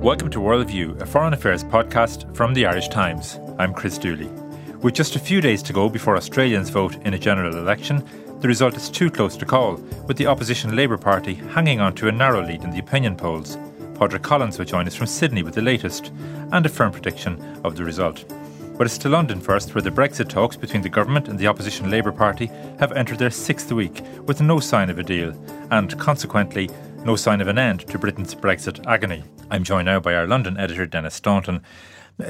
Welcome to Worldview, a foreign affairs podcast from the Irish Times. I'm Chris Dooley. With just a few days to go before Australians vote in a general election, the result is too close to call, with the opposition Labour Party hanging on to a narrow lead in the opinion polls. Padraig Collins will join us from Sydney with the latest and a firm prediction of the result. But it's to London first, where the Brexit talks between the government and the opposition Labour Party have entered their sixth week with no sign of a deal, and consequently, no sign of an end to Britain's Brexit agony. I'm joined now by our London editor, Denis Staunton.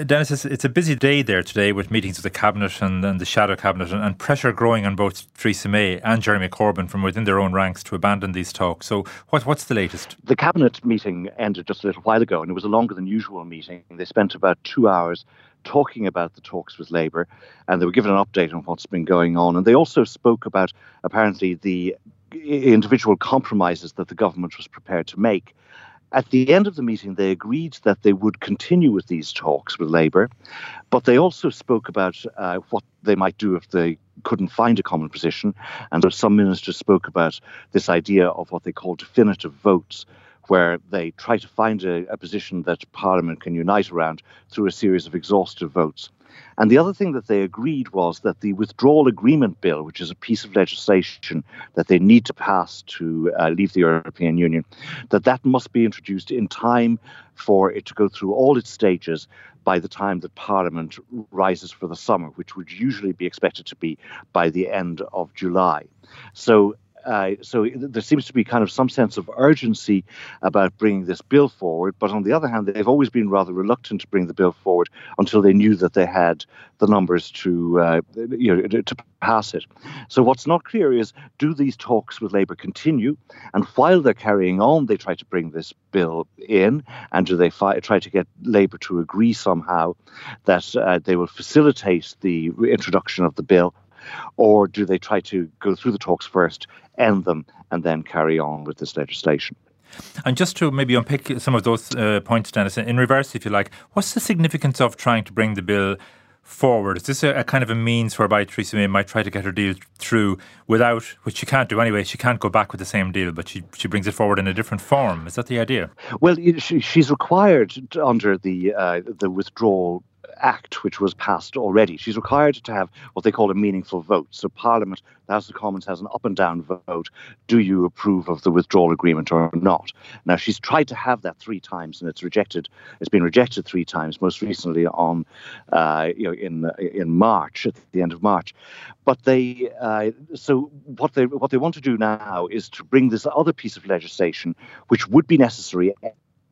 Denis, it's a busy day there today with meetings with the Cabinet and, and the Shadow Cabinet and, and, pressure growing on both Theresa May and Jeremy Corbyn from within their own ranks to abandon these talks. So, what, what's the latest? The Cabinet meeting ended just a little while ago, and it was a longer than usual meeting. They spent about two hours talking about the talks with Labour, and they were given an update on what's been going on. And they also spoke about apparently the individual compromises that the government was prepared to make. At the end of the meeting, they agreed that they would continue with these talks with Labour, but they also spoke about uh, what they might do if they couldn't find a common position. And some ministers spoke about this idea of what they call definitive votes, where they try to find a, a position that Parliament can unite around through a series of exhaustive votes. And the other thing that they agreed was that the withdrawal agreement bill, which is a piece of legislation that they need to pass to uh, leave the European Union, that that must be introduced in time for it to go through all its stages by the time that Parliament rises for the summer, which would usually be expected to be by the end of July. So uh, so there seems to be kind of some sense of urgency about bringing this bill forward. But on the other hand, they've always been rather reluctant to bring the bill forward until they knew that they had the numbers to uh, you know to pass it. So what's not clear is do these talks with Labour continue, and while they're carrying on, they try to bring this bill in, and do they fi- try to get Labour to agree somehow that uh, they will facilitate the introduction of the bill or do they try to go through the talks first, end them, and then carry on with this legislation? And just to maybe unpick some of those uh, points, Denis, in reverse, if you like, what's the significance of trying to bring the bill forward? Is this a, a, kind of a means whereby Theresa May might try to get her deal through without, which she can't do anyway, she can't go back with the same deal, but she, she brings it forward in a different form? Is that the idea? Well, she, she's required under the uh, the withdrawal Act, which was passed already. She's required to have what they call a meaningful vote. So Parliament, the House of Commons, has an up and down vote. Do you approve of the withdrawal agreement or not? Now she's tried to have that three times, and it's rejected. It's been rejected three times. Most recently on, uh, you know, in in March at the end of March. But they, uh, so what they what they want to do now is to bring this other piece of legislation, which would be necessary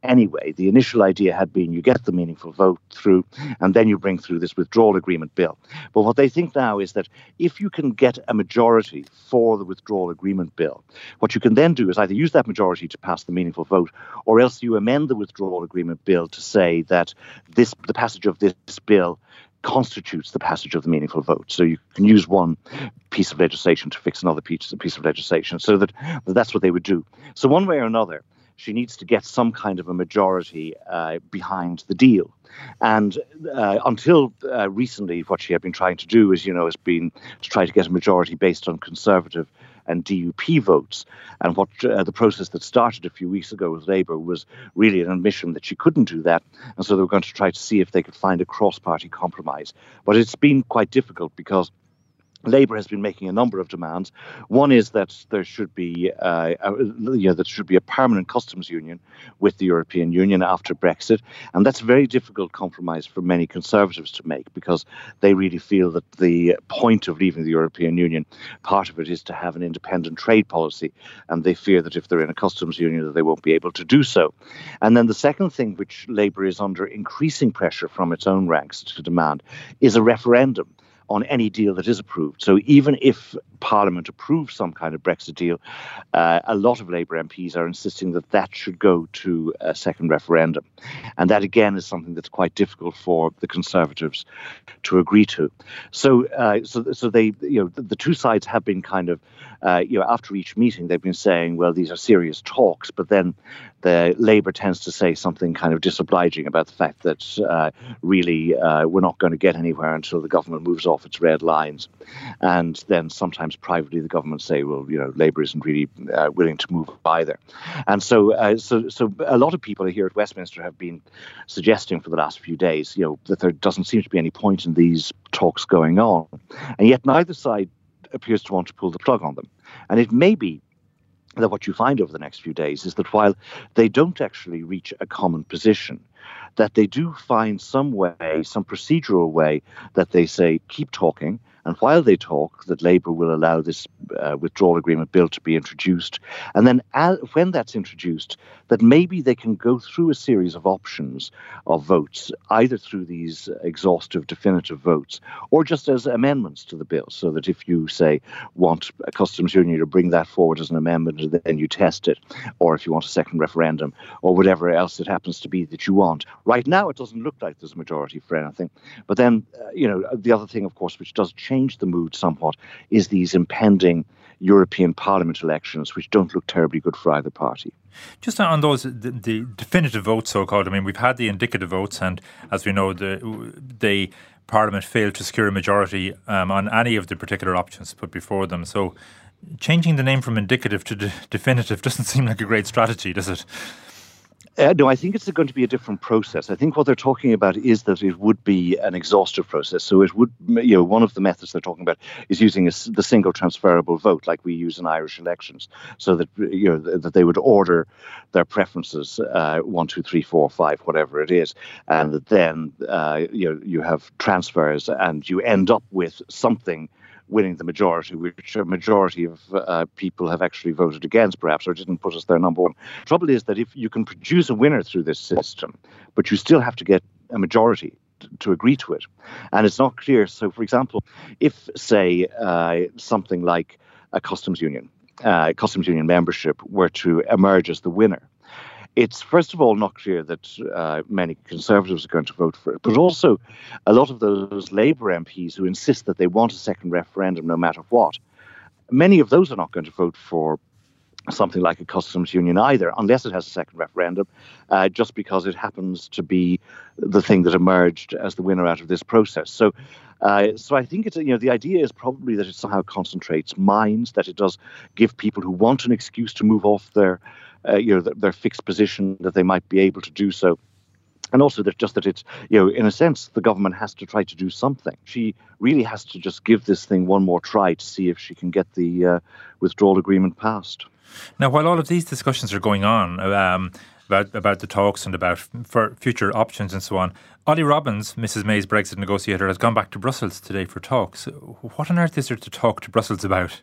anyway. The initial idea had been you get the meaningful vote through, and then you bring through this withdrawal agreement bill. But what they think now is that if you can get a majority for the withdrawal agreement bill, what you can then do is either use that majority to pass the meaningful vote, or else you amend the withdrawal agreement bill to say that this the passage of this bill constitutes the passage of the meaningful vote. So you can use one piece of legislation to fix another piece, piece of legislation. So that that's what they would do. So one way or another, she needs to get some kind of a majority uh, behind the deal. And uh, until uh, recently, what she had been trying to do is, you know, has been to try to get a majority based on conservative and DUP votes. And what uh, the process that started a few weeks ago with Labour was really an admission that she couldn't do that. And so they were going to try to see if they could find a cross party compromise. But it's been quite difficult because Labour has been making a number of demands. One is that there should be, uh, a, you know, should be a permanent customs union with the European Union after Brexit, and that's a very difficult compromise for many Conservatives to make because they really feel that the point of leaving the European Union, part of it is to have an independent trade policy, and they fear that if they're in a customs union, that they won't be able to do so. And then the second thing, which Labour is under increasing pressure from its own ranks to demand, is a referendum on any deal that is approved. So even if Parliament approves some kind of Brexit deal, uh, a lot of Labour MPs are insisting that that should go to a second referendum, and that again is something that's quite difficult for the Conservatives to agree to. So, uh, so, so they, you know, the, the, two sides have been kind of, uh, you know, after each meeting, they've been saying, well, these are serious talks, but then the Labour tends to say something kind of disobliging about the fact that uh, really uh, we're not going to get anywhere until the government moves off off its red lines. And then sometimes privately, the government say, well, you know, Labour isn't really uh, willing to move either. And so, uh, so, so a lot of people here at Westminster have been suggesting for the last few days, you know, that there doesn't seem to be any point in these talks going on. And yet neither side appears to want to pull the plug on them. And it may be that what you find over the next few days is that while they don't actually reach a common position, that they do find some way, some procedural way that they say, keep talking, and while they talk, that Labour will allow this uh, withdrawal agreement bill to be introduced. And then when that's introduced, that maybe they can go through a series of options of votes, either through these exhaustive definitive votes or just as amendments to the bill. So that if you, say, want a customs union to bring that forward as an amendment, then you test it, or if you want a second referendum, or whatever else it happens to be that you want. Right now, it doesn't look like there's a majority for anything. But then, uh, you know, the other thing, of course, which does change change the mood somewhat is these impending European Parliament elections, which don't look terribly good for either party. Just on those, the, the definitive votes, so called. I mean, we've had the indicative votes, and as we know, the the Parliament failed to secure a majority um, on any of the particular options put before them. So, changing the name from indicative to de- definitive doesn't seem like a great strategy, does it? Uh, no, I think it's going to be a different process. I think what they're talking about is that it would be an exhaustive process. So it would, you know, one of the methods they're talking about is using a, the single transferable vote, like we use in Irish elections, so that you know that they would order their preferences uh, one, two, three, four, five, whatever it is, and then uh, you know you have transfers, and you end up with something winning the majority, which a majority of uh, people have actually voted against, perhaps, or didn't put us their number one. Trouble is that if you can produce a winner through this system, but you still have to get a majority to agree to it. And it's not clear. So, for example, if, say, uh, something like a customs union, uh, customs union membership were to emerge as the winner, it's first of all not clear that uh, many Conservatives are going to vote for it, but also a lot of those Labour MPs who insist that they want a second referendum no matter what. Many of those are not going to vote for something like a customs union either, unless it has a second referendum, uh, just because it happens to be the thing that emerged as the winner out of this process. So, uh, so I think it's you know the idea is probably that it somehow concentrates minds, that it does give people who want an excuse to move off their uh, you know, their, fixed position that they might be able to do so. And also that just that it's you know in a sense the government has to try to do something. She really has to just give this thing one more try to see if she can get the uh, withdrawal agreement passed. Now while all of these discussions are going on um, about about the talks and about for future options and so on Ollie Robbins Mrs May's Brexit negotiator has gone back to Brussels today for talks. What on earth is there to talk to Brussels about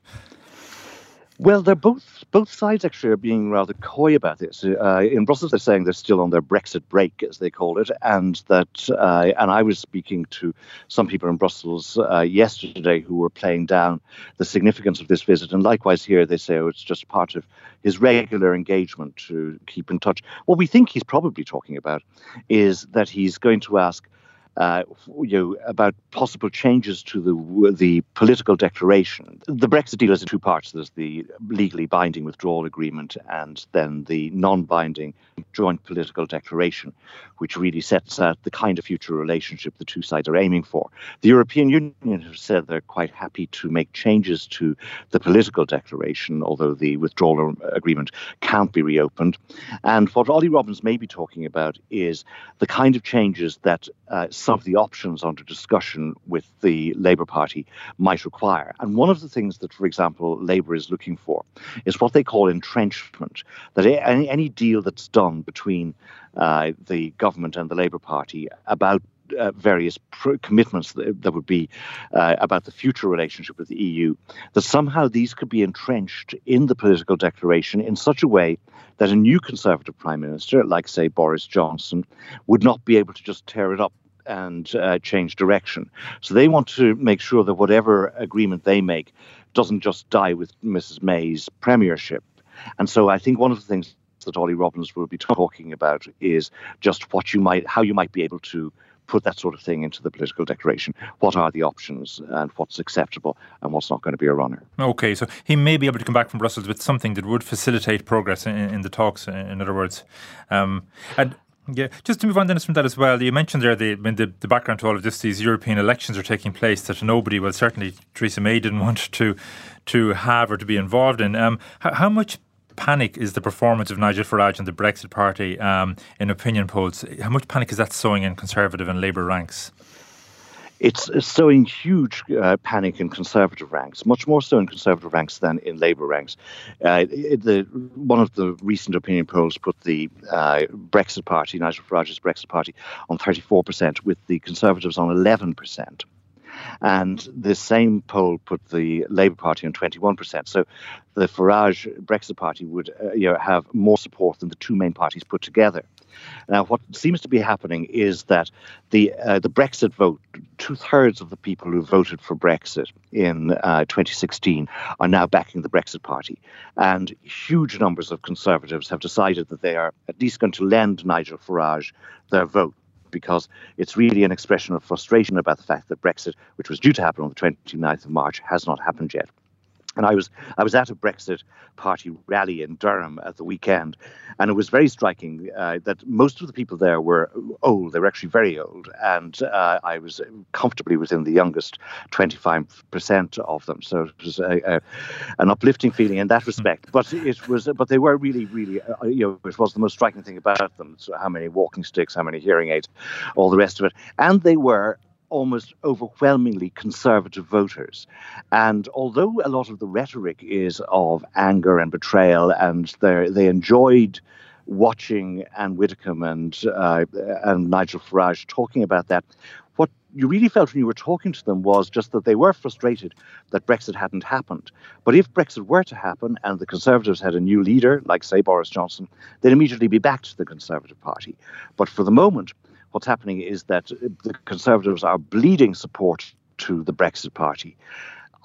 well, they're both both sides actually are being rather coy about this. Uh, in Brussels, they're saying they're still on their Brexit break, as they call it, and that. Uh, and I was speaking to some people in Brussels uh, yesterday who were playing down the significance of this visit, and likewise here they say, oh, it's just part of his regular engagement to keep in touch. What we think he's probably talking about is that he's going to ask uh, you know, about possible changes to the the political declaration. The Brexit deal is in two parts. There's the legally binding withdrawal agreement, and then the non-binding joint political declaration, which really sets out the kind of future relationship the two sides are aiming for. The European Union has said they're quite happy to make changes to the political declaration, although the withdrawal agreement can't be reopened. And what Ollie Robbins may be talking about is the kind of changes that uh, some of the options under discussion with the Labour Party might require. And one of the things that, for example, Labour is looking for is what they call entrenchment, that any, any deal that's done between uh, the government and the Labour Party about uh, various commitments that, that, would be uh, about the future relationship with the EU, that somehow these could be entrenched in the political declaration in such a way that a new Conservative Prime Minister, like, say, Boris Johnson, would not be able to just tear it up and uh, change direction. So they want to make sure that whatever agreement they make doesn't just die with Mrs. May's premiership. And so I think one of the things that Ollie Robbins will be talking about is just what you might, how you might be able to put that sort of thing into the political declaration. What are the options and what's acceptable and what's not going to be a runner? Okay, so he may be able to come back from Brussels with something that would facilitate progress in, in the talks. In other words, um, and Yeah, just to move on, Denis, from that as well. You mentioned there the, the, the background to all of this. These European elections are taking place that nobody, well, certainly Theresa May didn't want to to have or to be involved in. Um, how, how much panic is the performance of Nigel Farage and the Brexit Party um, in opinion polls? How much panic is that sowing in Conservative and Labour ranks? It's, sowing huge uh, panic in Conservative ranks, much more so in Conservative ranks than in Labour ranks. Uh, the, one of the recent opinion polls put the uh, Brexit Party, Nigel Farage's Brexit Party, on 34%, with the Conservatives on 11%. And the same poll put the Labour Party on 21%. So the Farage Brexit Party would uh, you know, have more support than the two main parties put together. Now, what seems to be happening is that the uh, the Brexit vote, two thirds of the people who voted for Brexit in uh, 2016 are now backing the Brexit Party, and huge numbers of Conservatives have decided that they are at least going to lend Nigel Farage their vote because it's really an expression of frustration about the fact that Brexit, which was due to happen on the 29th of March, has not happened yet. And I was I was at a Brexit Party rally in Durham at the weekend, and it was very striking uh, that most of the people there were old. They were actually very old, and uh, I was comfortably within the youngest 25% of them. So it was a, a, an uplifting feeling in that hmm. respect. But it was, but they were really, really, uh, you know, it was the most striking thing about them. So how many walking sticks, how many hearing aids, all the rest of it, and they were almost overwhelmingly conservative voters. And although a lot of the rhetoric is of anger and betrayal, and they enjoyed watching Anne Widdecombe and uh, and Nigel Farage talking about that, what you really felt when you were talking to them was just that they were frustrated that Brexit hadn't happened. But if Brexit were to happen and the Conservatives had a new leader, like, say, Boris Johnson, they'd immediately be back to the Conservative Party. But for the moment, what's happening is that the Conservatives are bleeding support to the Brexit Party.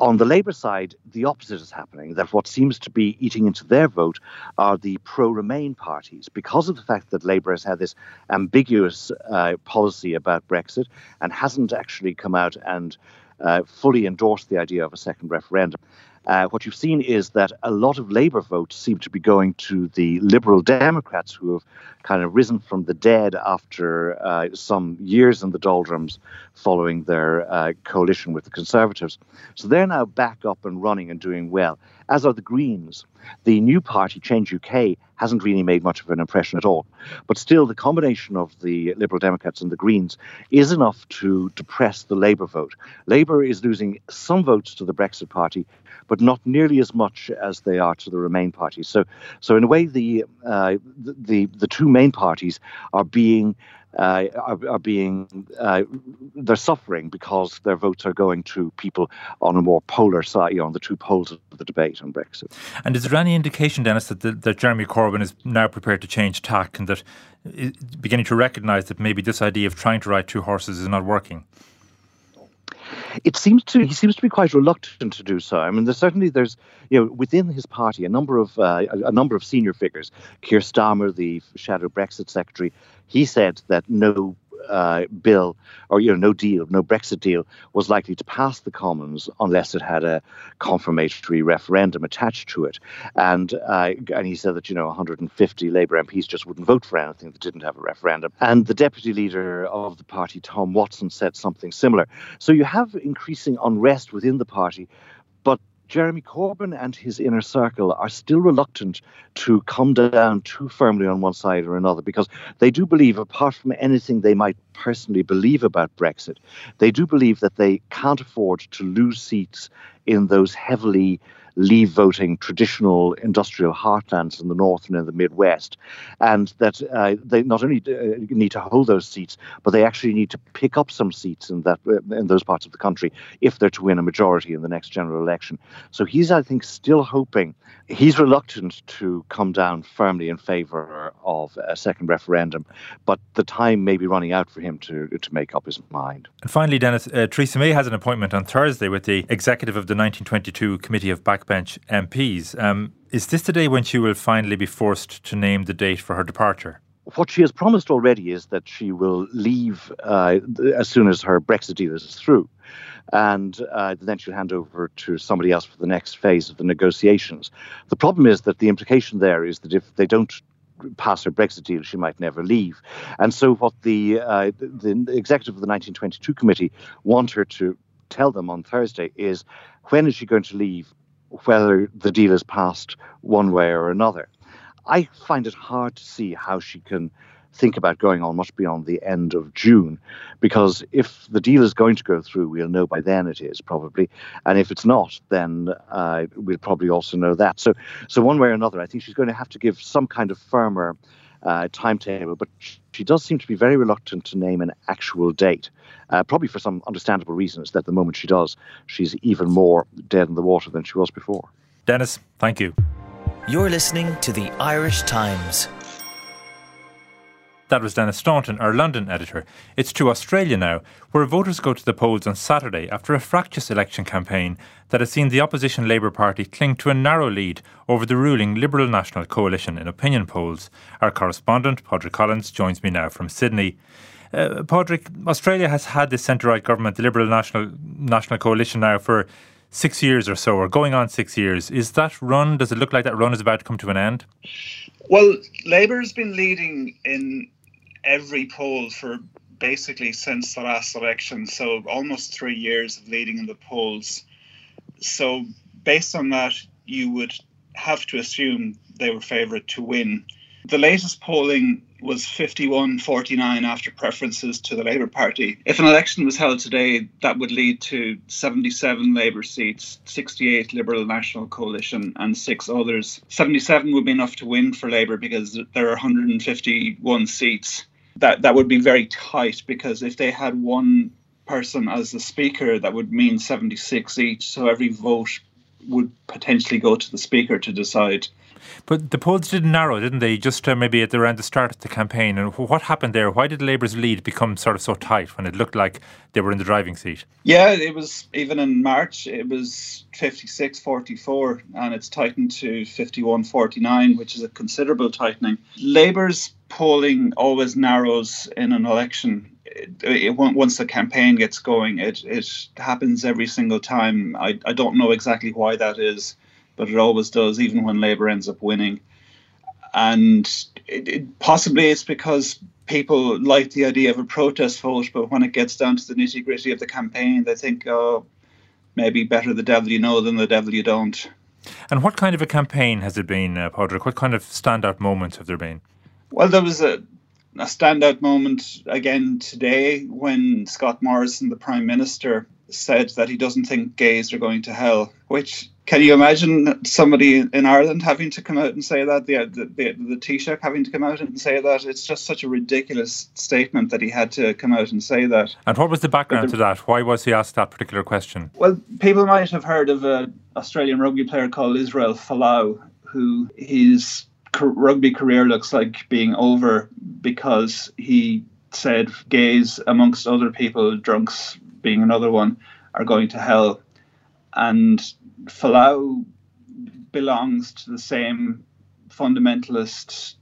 On the Labour side, the opposite is happening, that what seems to be eating into their vote are the pro Remain parties. Because of the fact that Labour has had this ambiguous uh, policy about Brexit and hasn't actually come out and uh, fully endorsed the idea of a second referendum. Uh, what you've seen is that a lot of Labour votes seem to be going to the Liberal Democrats who have kind of risen from the dead after uh, some years in the doldrums following their uh, coalition with the Conservatives. So they're now back up and running and doing well, as are the Greens. The new party, Change UK, hasn't really made much of an impression at all. But still, the combination of the Liberal Democrats and the Greens is enough to depress the Labour vote. Labour is losing some votes to the Brexit Party, but not nearly as much as they are to the Remain party. So, so in a way, the uh, the the two main parties are being uh, are, are, being uh, they're suffering because their votes are going to people on a more polar side, you know, on the two poles of the debate on Brexit. And is there any indication, Denis, that, the, that Jeremy Corbyn is now prepared to change tack and that beginning to recognise that maybe this idea of trying to ride two horses is not working? It seems to he seems to be quite reluctant to do so. I mean, there's certainly there's you know within his party a number of uh, a, number of senior figures. Keir Starmer, the shadow Brexit secretary, he said that no uh, bill or you know no deal, no Brexit deal was likely to pass the Commons unless it had a confirmatory referendum attached to it. And uh, and he said that you know 150 Labour MPs just wouldn't vote for anything that didn't have a referendum. And the deputy leader of the party, Tom Watson, said something similar. So you have increasing unrest within the party. Jeremy Corbyn and his inner circle are still reluctant to come down too firmly on one side or another because they do believe, apart from anything they might personally believe about Brexit, they do believe that they can't afford to lose seats in those heavily leave voting traditional industrial heartlands in the north and in the Midwest, and that uh, they not only uh, need to hold those seats, but they actually need to pick up some seats in that uh, in those parts of the country if they're to win a majority in the next general election. So he's, I think, still hoping. He's reluctant to come down firmly in favour of a second referendum, but the time may be running out for him to to make up his mind. And finally, Denis, uh, Theresa May has an appointment on Thursday with the executive of the 1922 Committee of Back backbench MPs. Um, is this the day when she will finally be forced to name the date for her departure? What she has promised already is that she will leave uh, as soon as her Brexit deal is through. And uh, then she'll hand over to somebody else for the next phase of the negotiations. The problem is that the implication there is that if they don't pass her Brexit deal, she might never leave. And so, what the uh, the executive of the 1922 committee want her to tell them on Thursday is when is she going to leave, whether the deal is passed one way or another. I find it hard to see how she can think about going on much beyond the end of June, because if the deal is going to go through, we'll know by then it is probably, and if it's not, then uh, we'll probably also know that. So, so one way or another, I think she's going to have to give some kind of firmer uh, timetable, but she does seem to be very reluctant to name an actual date, uh, probably for some understandable reasons. That the moment she does, she's even more dead in the water than she was before. Denis, thank you. You're listening to the Irish Times. That was Denis Staunton, our London editor. It's to Australia now, where voters go to the polls on Saturday after a fractious election campaign that has seen the opposition Labour Party cling to a narrow lead over the ruling Liberal National Coalition in opinion polls. Our correspondent, Padraig Collins, joins me now from Sydney. Uh, Padraig, Australia has had this centre right government, the Liberal National National Coalition, now for six years or so, or going on six years. Is that run, does it look like that run is about to come to an end? Well, Labour's been leading in every poll for basically since the last election, so almost three years of leading in the polls. So, based on that, you would have to assume they were favourite to win. The latest polling was 51 49 after preferences to the Labour Party. If an election was held today, that would lead to 77 Labour seats, 68 Liberal National Coalition, and six others. 77 would be enough to win for Labour because there are 151 seats that that would be very tight because if they had one person as the speaker, that would mean 76 each. So every vote would potentially go to the speaker to decide. But the polls did narrow, didn't they? Just uh, maybe at the, around the start of the campaign. And what happened there? Why did Labour's lead become sort of so tight when it looked like they were in the driving seat? Yeah, it was even in March, it was 56 44, and it's tightened to 51 49, which is a considerable tightening. Labour's polling always narrows in an election. It, it, once the campaign gets going, it, it happens every single time. I, I don't know exactly why that is, but it always does, even when Labour ends up winning. And it, it, possibly it's because people like the idea of a protest vote, but when it gets down to the nitty gritty of the campaign, they think, oh, maybe better the devil you know than the devil you don't. And what kind of a campaign has it been, uh, Padraig? What kind of standout moments have there been? Well, there was a, a standout moment again today when Scott Morrison, the Prime Minister, said that he doesn't think gays are going to hell. Which can you imagine somebody in Ireland having to come out and say that? The the, the, the Taoiseach having to come out and say that? It's just such a ridiculous statement that he had to come out and say that. And what was the background the, to that? Why was he asked that particular question? Well, people might have heard of an Australian rugby player called Israel Folau, who his rugby career looks like being over because he said gays, amongst other people, drunks being another one, are going to hell. And Folau belongs to the same fundamentalist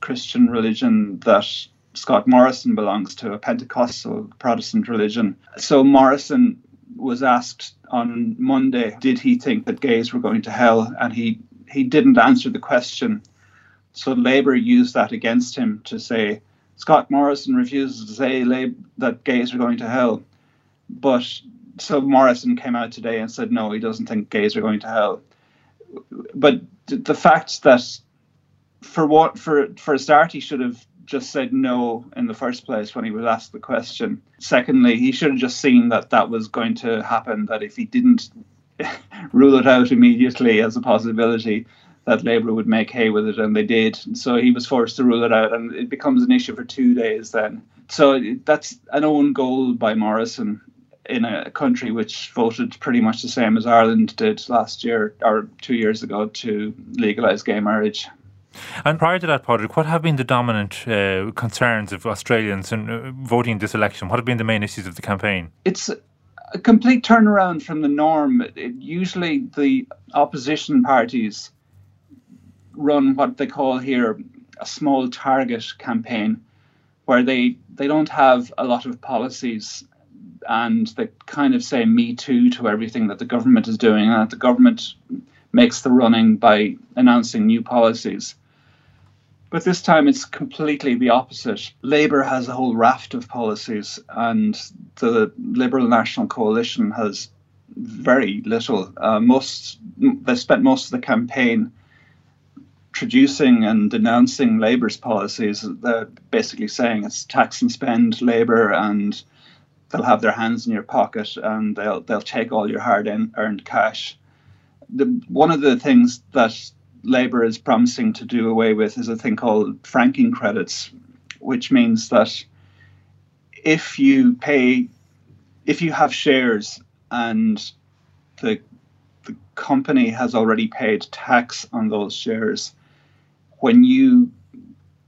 Christian religion that Scott Morrison belongs to, a Pentecostal Protestant religion. So Morrison was asked on Monday, did he think that gays were going to hell? And he he didn't answer the question. So Labour used that against him to say Scott Morrison refuses to say that gays are going to hell. But so Morrison came out today and said no, he doesn't think gays are going to hell. But the fact that for what for for a start he should have just said no in the first place when he was asked the question. Secondly, he should have just seen that that was going to happen. That if he didn't rule it out immediately as a possibility that Labour would make hay with it, and they did. So he was forced to rule it out, and it becomes an issue for two days then. So that's an own goal by Morrison in a country which voted pretty much the same as Ireland did last year or two years ago to legalise gay marriage. And prior to that, Padraig, what have been the dominant uh, concerns of Australians in uh, voting this election? What have been the main issues of the campaign? It's a complete turnaround from the norm. It, usually, the opposition parties run what they call here a small target campaign, where they they don't have a lot of policies and they kind of say me too to everything that the government is doing and that the government makes the running by announcing new policies. But this time it's completely the opposite. Labour has a whole raft of policies, and the Liberal National Coalition has very little. Uh, most they spent most of the campaign traducing and denouncing Labour's policies. They're basically saying it's tax and spend Labour, and they'll have their hands in your pocket, and they'll they'll take all your hard earned cash. The, one of the things that Labour is promising to do away with is a thing called franking credits, which means that if you pay, if you have shares and the the company has already paid tax on those shares, when you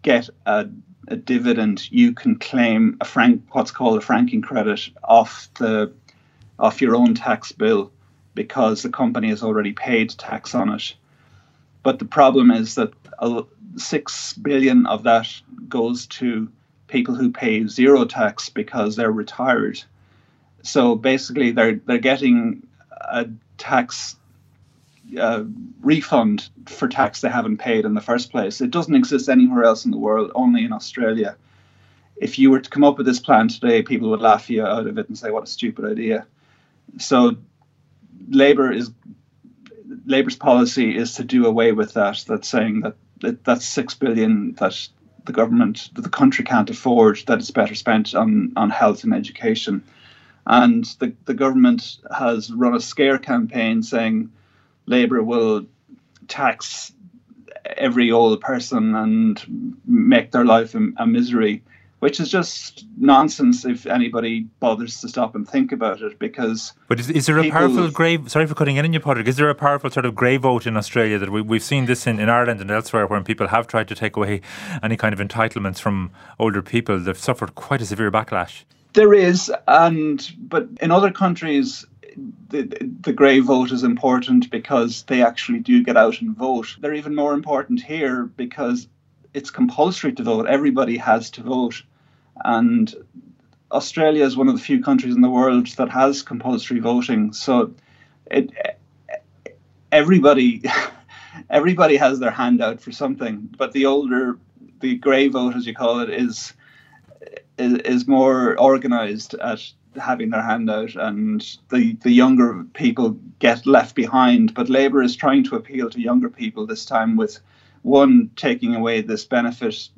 get a, a dividend, you can claim a frank what's called a franking credit off the off your own tax bill because the company has already paid tax on it. But the problem is that six billion of that goes to people who pay zero tax because they're retired. So basically, they're they're getting a tax uh, refund for tax they haven't paid in the first place. It doesn't exist anywhere else in the world, only in Australia. If you were to come up with this plan today, people would laugh you out of it and say, "What a stupid idea." So, Labor is Labour's policy is to do away with that. That's saying that, that that's six billion that the government, that the country can't afford. That it's better spent on on health and education. And the, the government has run a scare campaign saying Labour will tax every old person and make their life a, a misery which is just nonsense if anybody bothers to stop and think about it. Because but is, is there a powerful grave? Sorry for cutting in, you Patrick. Is there a powerful sort of grey vote in Australia that we, we've seen this in, in Ireland and elsewhere, when people have tried to take away any kind of entitlements from older people? They've suffered quite a severe backlash. There is, and but in other countries, the, the grey vote is important because they actually do get out and vote. They're even more important here because it's compulsory to vote. Everybody has to vote. And Australia is one of the few countries in the world that has compulsory voting. So it everybody everybody has their hand out for something. But the older the grey vote as you call it is is, is more organized at having their hand out and the, the younger people get left behind. But Labour is trying to appeal to younger people this time with one taking away this benefit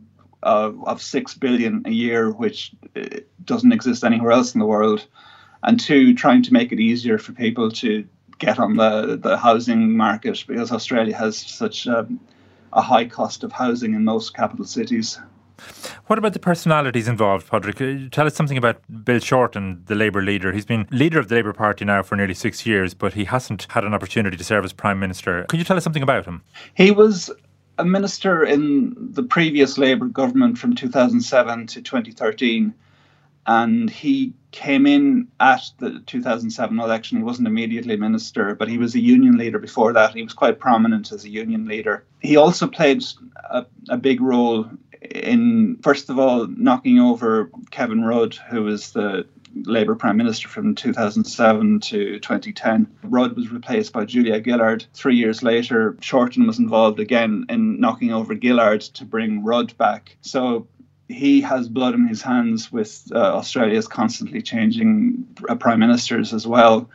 of, of six billion a year, which uh, doesn't exist anywhere else in the world, and two, trying to make it easier for people to get on the, the housing market because Australia has such um, a high cost of housing in most capital cities. What about the personalities involved, Padraig? Uh, tell us something about Bill Shorten, the Labour leader. He's been leader of the Labour Party now for nearly six years, but he hasn't had an opportunity to serve as Prime Minister. Could you tell us something about him? He was a minister in the previous Labour government from 2007 to 2013, and he came in at the 2007 election. He wasn't immediately minister, but he was a union leader before that. He was quite prominent as a union leader. He also played a, a big role in, first of all, knocking over Kevin Rudd, who was the Labour Prime Minister from 2007 to 2010. Rudd was replaced by Julia Gillard. Three years later, Shorten was involved again in knocking over Gillard to bring Rudd back. So he has blood in his hands with uh, Australia's constantly changing uh, prime ministers as well.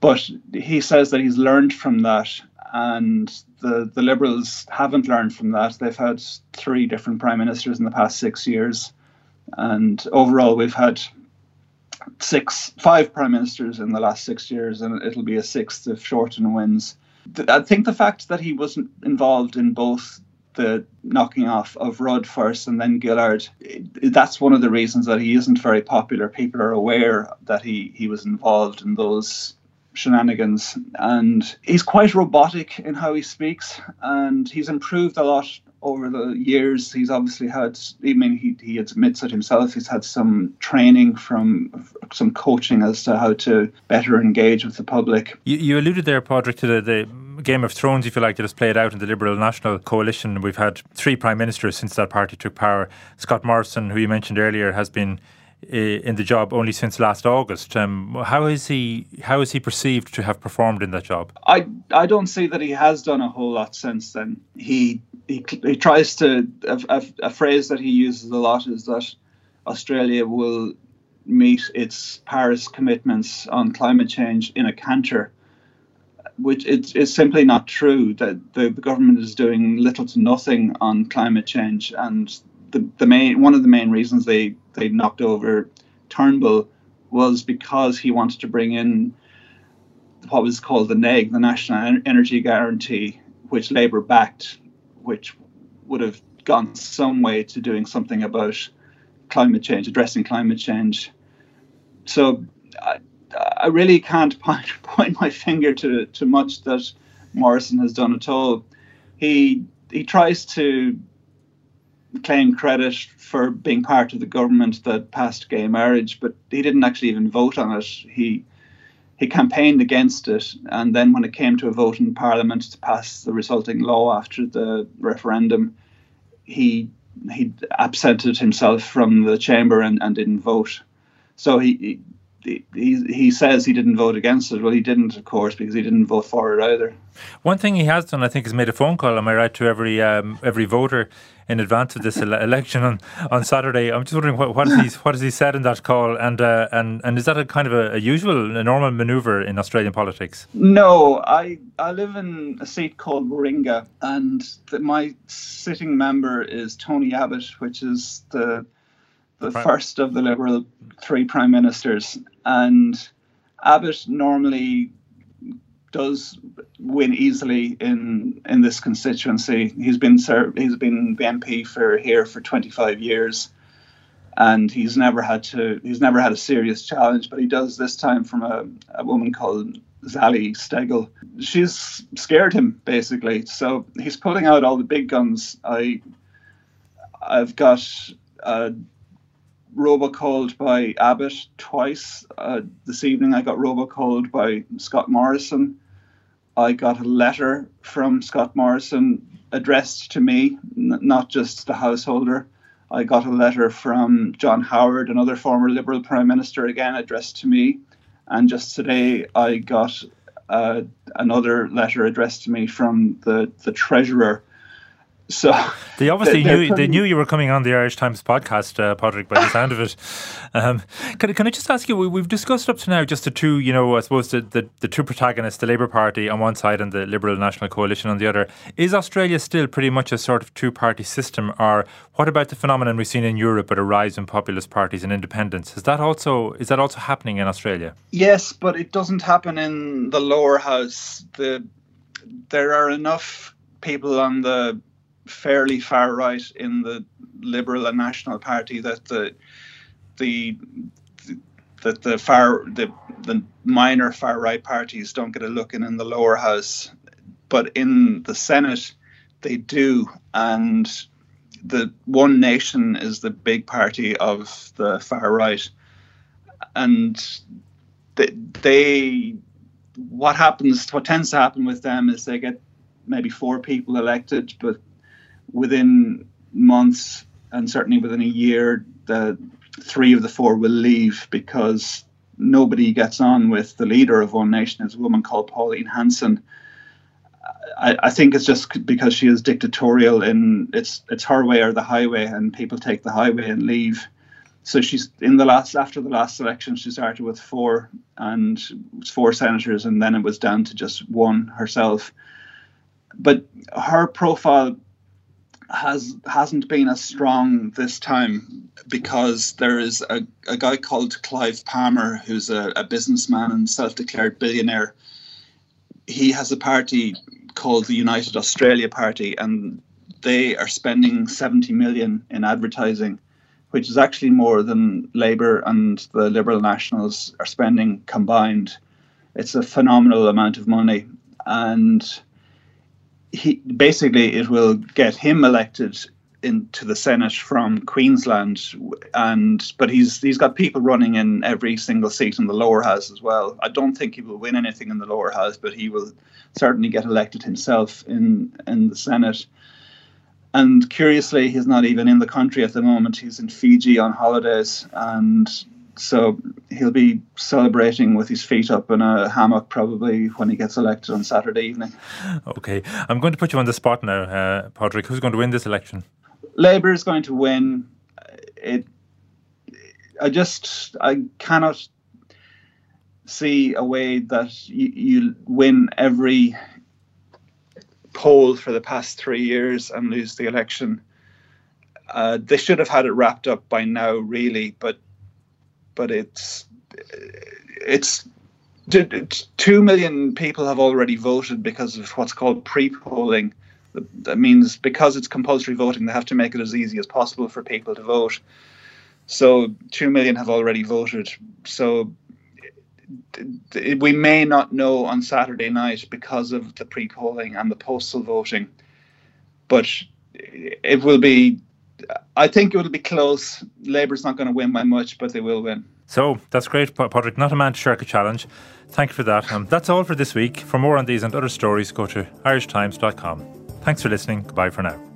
But he says that he's learned from that, and the, the Liberals haven't learned from that. They've had three different prime ministers in the past six years, and overall, we've had six, five prime ministers in the last six years, and it'll be a sixth if Shorten wins. I think the fact that he wasn't involved in both the knocking off of Rudd first and then Gillard, that's one of the reasons that he isn't very popular. People are aware that he, he was involved in those shenanigans and he's quite robotic in how he speaks and he's improved a lot over the years, he's obviously had. I mean, he he admits it himself. He's had some training from some coaching as to how to better engage with the public. You, you alluded there, Padraig, to the, the Game of Thrones, if you like, that has played out in the Liberal National Coalition. We've had three prime ministers since that party took power. Scott Morrison, who you mentioned earlier, has been in the job only since last August. Um, how is he? How is he perceived to have performed in that job? I I don't see that he has done a whole lot since then. He he, he tries to a, a, a, phrase that he uses a lot is that Australia will meet its Paris commitments on climate change in a canter, which is, is simply not true. That the, the government is doing little to nothing on climate change, and the, the main one of the main reasons they they knocked over Turnbull was because he wanted to bring in what was called the NEG, the National Energy Guarantee, which Labour backed, which would have gone some way to doing something about climate change, addressing climate change. So I, I really can't point, point my finger to, to much that Morrison has done at all. He he tries to claim credit for being part of the government that passed gay marriage, but he didn't actually even vote on it. He he campaigned against it, and then when it came to a vote in Parliament to pass the resulting law after the referendum, he he absented himself from the chamber and, and didn't vote. So he, he he says he didn't vote against it. Well, he didn't, of course, because he didn't vote for it either. One thing he has done, I think, is made a phone call. Am I right to every um, every voter in advance of this ele- election on, on Saturday? I'm just wondering what what has he what has he said in that call, and uh, and and is that a kind of a, a usual, a normal manoeuvre in Australian politics? No, I I live in a seat called Warringah, and the, my sitting member is Tony Abbott, which is the the prime. first of the Liberal three prime ministers, and Abbott normally does win easily in in this constituency. He's been served, he's been the MP for here for 25 years, and he's never had to he's never had a serious challenge. But he does this time from a, a woman called Zali Steggall. She's scared him basically, so he's pulling out all the big guns. I I've got a robocalled by Abbott twice. Uh, this evening, I got robocalled by Scott Morrison. I got a letter from Scott Morrison addressed to me, n- not just the householder. I got a letter from John Howard, another former Liberal Prime Minister, again addressed to me. And just today, I got uh, another letter addressed to me from the, the Treasurer so they obviously knew pretty... they knew you were coming on the Irish Times podcast, uh, Patrick, by the sound of it. Um, can, can I just ask you? We, have discussed up to now just the two, you know, I suppose the, the, the two protagonists, the Labour Party on one side and the Liberal National Coalition on the other. Is Australia still pretty much a sort of two party system, or what about the phenomenon we've seen in Europe with a rise in populist parties and independents? Is that also is that also happening in Australia? Yes, but it doesn't happen in the lower house. The there are enough people on the fairly far right in the Liberal and National Party that the the that the far the the minor far right parties don't get a look in in the lower house, but in the Senate they do, and the One Nation is the big party of the far right, and they, they what happens what tends to happen with them is they get maybe four people elected, but within months and certainly within a year, the three of the four will leave because nobody gets on with the leader of One Nation. It's a woman called Pauline Hanson. I, I, think it's just because she is dictatorial in it's it's her way or the highway, and people take the highway and leave. So she's in the last after the last election, she started with four and four senators, and then it was down to just one herself. But her profile has hasn't been as strong this time because there is a, a guy called Clive Palmer who's a, a businessman and self-declared billionaire. He has a party called the United Australia Party, and they are spending 70 million in advertising, which is actually more than Labour and the Liberal Nationals are spending combined. It's a phenomenal amount of money, and he basically it will get him elected into the Senate from Queensland, and but he's he's got people running in every single seat in the lower house as well. I don't think he will win anything in the lower house, but he will certainly get elected himself in in the Senate. And curiously, he's not even in the country at the moment. He's in Fiji on holidays, and So he'll be celebrating with his feet up in a hammock probably when he gets elected on Saturday evening. Okay, I'm going to put you on the spot now, uh, Padraig. Who's going to win this election? Labour is going to win. It. I just I cannot see a way that you, you win every poll for the past three years and lose the election. Uh, they should have had it wrapped up by now, really, but but it's it's two million people have already voted because of what's called pre-polling. That means because it's compulsory voting, they have to make it as easy as possible for people to vote. So two million have already voted. So we may not know on Saturday night because of the pre-polling and the postal voting, but it will be. I think it will be close. Labour's not going to win by much, but they will win. So that's great, Pádraig. Not a man to shirk a challenge. Thank you for that. Um, that's all for this week. For more on these and other stories, go to irishtimes.com. Thanks for listening. Goodbye for now.